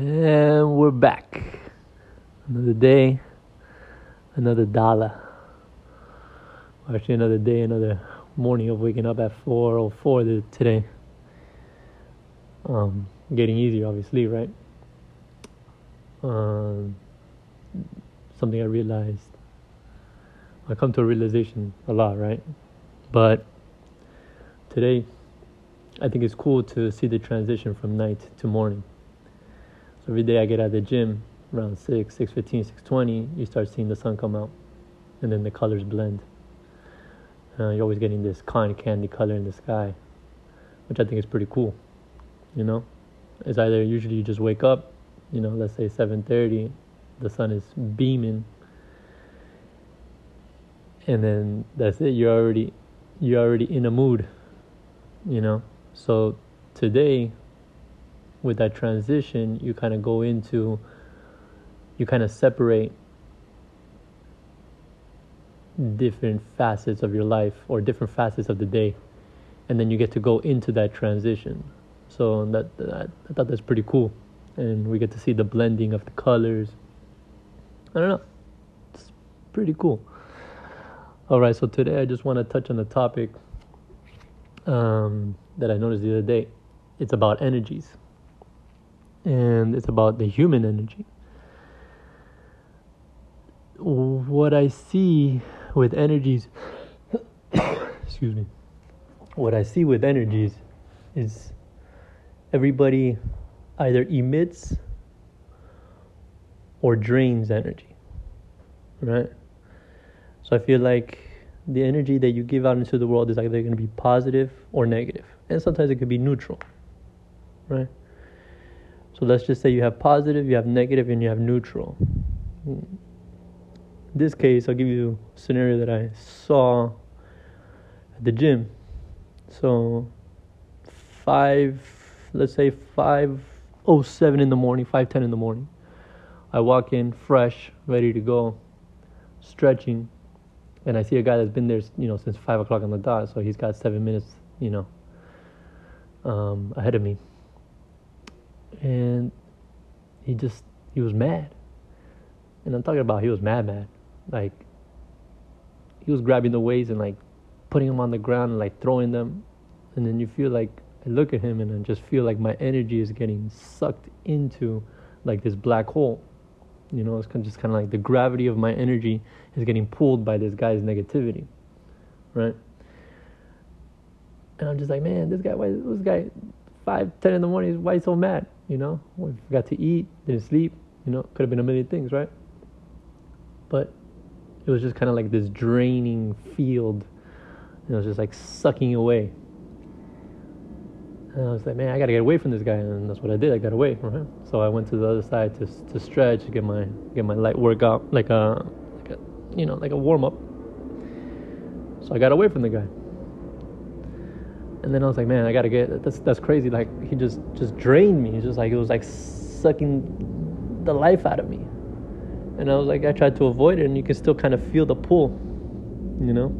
And we're back. Another day, another dollar. Actually, another day, another morning of waking up at 4.04 today. Um, getting easier, obviously, right? Um, something I realized. I come to a realization a lot, right? But today, I think it's cool to see the transition from night to morning. Every day I get out of the gym around 6, 6.15, 6.20, you start seeing the sun come out. And then the colors blend. Uh, you're always getting this cotton candy color in the sky, which I think is pretty cool. You know? It's either usually you just wake up, you know, let's say 7.30, the sun is beaming. And then that's it. You're already, you're already in a mood, you know? So today, with that transition, you kind of go into, you kind of separate different facets of your life or different facets of the day, and then you get to go into that transition. So that, that I thought that's pretty cool, and we get to see the blending of the colors. I don't know, it's pretty cool. All right, so today I just want to touch on the topic um, that I noticed the other day. It's about energies, and it's about the human energy. What I see with energies, excuse me, what I see with energies is everybody either emits or drains energy, right? So I feel like the energy that you give out into the world is either going to be positive or negative, and sometimes it could be neutral, right? So let's just say you have positive, you have negative, and you have neutral. In this case, I'll give you a scenario that I saw at the gym. So five, let's say five oh seven in the morning, five ten in the morning. I walk in fresh, ready to go, stretching and I see a guy that's been there, you know, since five o'clock on the dot, so he's got seven minutes, you know, um, ahead of me. And he just he was mad, and I'm talking about he was mad, mad, like he was grabbing the weights and like putting them on the ground and like throwing them, and then you feel like I look at him and I just feel like my energy is getting sucked into like this black hole you know, it's kind just kind of like the gravity of my energy is getting pulled by this guy's negativity, right? And I'm just like, man, this guy, why this guy, five, ten in the morning, why so mad? You know, we forgot to eat, didn't sleep. You know, could have been a million things, right? But it was just kind of like this draining field. And it was just like sucking away. And I was like, man, I gotta get away from this guy, and that's what I did. I got away from him. So I went to the other side to to stretch, to get my get my light workout, like a like a you know like a warm up. So I got away from the guy. And then I was like, man, I gotta get that's that's crazy. Like he just just drained me. It's just like it was like sucking the life out of me. And I was like, I tried to avoid it, and you can still kind of feel the pull, you know.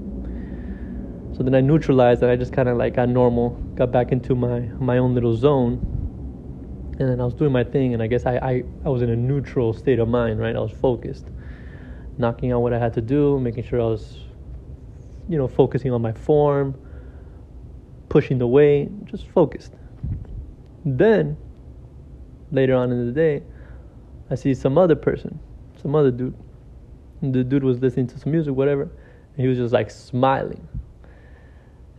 So then I neutralized and I just kind of like got normal, got back into my my own little zone. And then I was doing my thing, and I guess I, I, I was in a neutral state of mind, right? I was focused, knocking out what I had to do, making sure I was, you know, focusing on my form, pushing the weight, just focused. Then, later on in the day, I see some other person, some other dude. And the dude was listening to some music, whatever, and he was just like smiling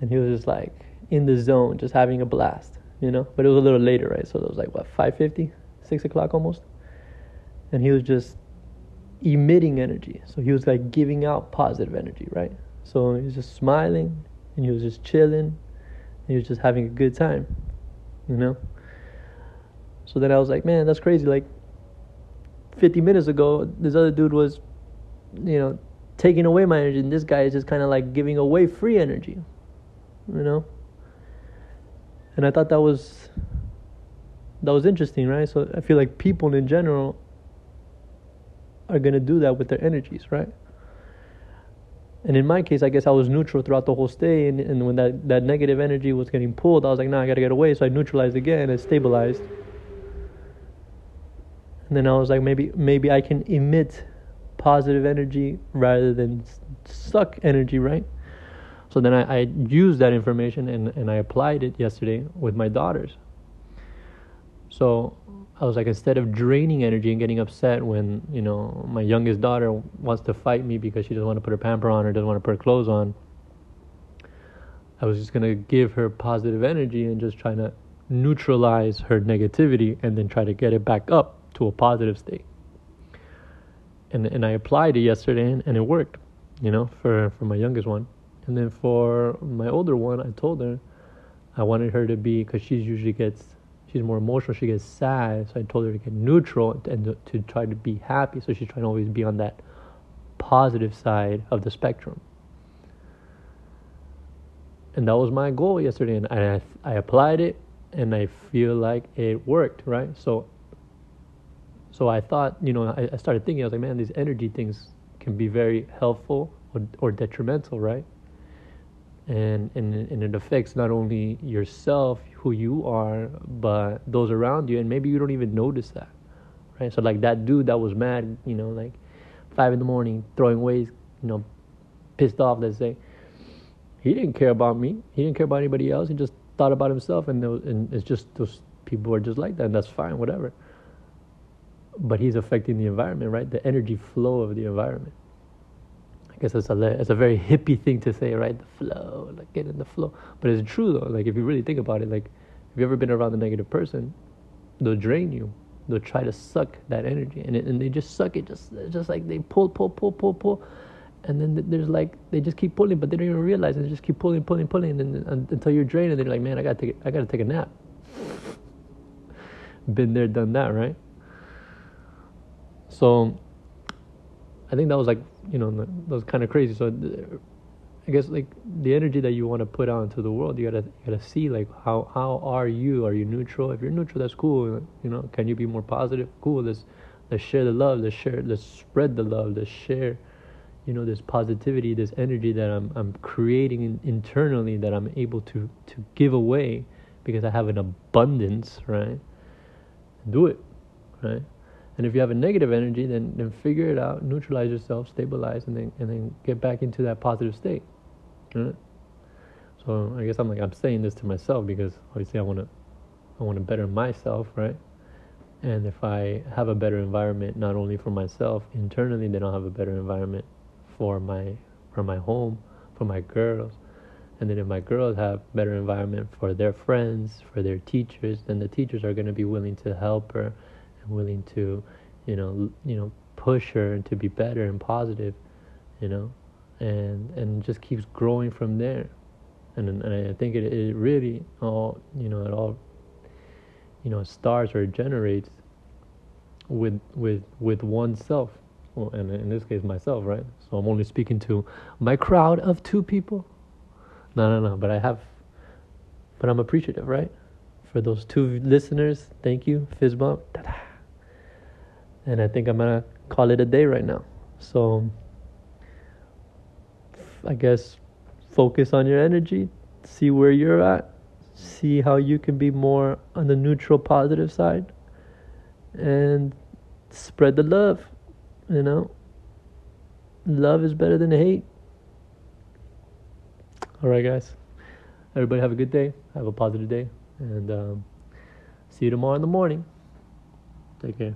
and he was just like in the zone, just having a blast, you know. But it was a little later, right? So it was like what 5:50, 6 o'clock almost, and he was just emitting energy. So he was like giving out positive energy, right? So he was just smiling, and he was just chilling, he was just having a good time, you know. So then I was like, man, that's crazy. Like 50 minutes ago, this other dude was, you know, taking away my energy, and this guy is just kind of like giving away free energy you know. And I thought that was that was interesting, right? So I feel like people in general are gonna do that with their energies, right? And in my case, I guess I was neutral throughout the whole stay, and, and when that, that negative energy was getting pulled, I was like, nah, I gotta get away. So I neutralized again and stabilized. and then I was like, maybe maybe I can emit positive energy rather than suck energy, right? So then I, I used that information and, and I applied it yesterday with my daughters. So I was like, instead of draining energy and getting upset when, you know, my youngest daughter wants to fight me because she doesn't want to put her pamper on or doesn't want to put her clothes on, I was just to give her positive energy and just trying to neutralize her negativity and then try to get it back up to a positive state. And, and I applied it yesterday and, and it worked, you know, for, for my youngest one. And then for my older one, I told her I wanted her to be, because she usually gets, she's more emotional, she gets sad. So I told her to get neutral and to, to try to be happy. So she's trying to always be on that positive side of the spectrum. And that was my goal yesterday. And I, I applied it and I feel like it worked, right? So, so I thought, you know, I, I started thinking, I was like, man, these energy things can be very helpful or, or detrimental, right? And, and and it affects not only yourself, who you are, but those around you, and maybe you don't even notice that, right? So like that dude that was mad, you know, like five in the morning, throwing ways, you know, pissed off. Let's say he didn't care about me. He didn't care about anybody else. He just thought about himself, and was, and it's just those people are just like that, and that's fine, whatever. But he's affecting the environment, right? The energy flow of the environment. Guess it's a it's a very hippie thing to say, right? The flow, like get in the flow. But it's true though. Like if you really think about it, like if you ever been around a negative person, they'll drain you. They'll try to suck that energy, and it, and they just suck it, just just like they pull, pull, pull, pull, pull, and then there's like they just keep pulling, but they don't even realize it. They just keep pulling, pulling, pulling, and then until you're drained, and they're like, man, I gotta take I gotta take a nap. Been there, done that, right? So I think that was like you know that was kind of crazy. So I guess like the energy that you want to put out into the world, you gotta you gotta see like how how are you? Are you neutral? If you're neutral, that's cool. You know, can you be more positive? Cool. Let's let's share the love. Let's share. Let's spread the love. Let's share. You know, this positivity, this energy that I'm I'm creating in, internally that I'm able to to give away because I have an abundance, right? Do it, right? And if you have a negative energy, then then figure it out, neutralize yourself, stabilize, and then and then get back into that positive state. Right? So I guess I'm like I'm saying this to myself because obviously I want to I want to better myself, right? And if I have a better environment, not only for myself internally, then I'll have a better environment for my for my home, for my girls. And then if my girls have better environment for their friends, for their teachers, then the teachers are going to be willing to help her willing to, you know, you know, push her to be better and positive, you know, and and just keeps growing from there. And and I think it it really all you know it all you know starts or generates with with with oneself. Well, and in this case myself, right? So I'm only speaking to my crowd of two people. No, no, no. But I have, but I'm appreciative, right? For those two listeners, thank you. Fist bump. Ta-da and I think I'm gonna call it a day right now. So I guess focus on your energy, see where you're at, see how you can be more on the neutral positive side, and spread the love. You know, love is better than hate. All right, guys. Everybody have a good day. Have a positive day, and um, see you tomorrow in the morning. Take care.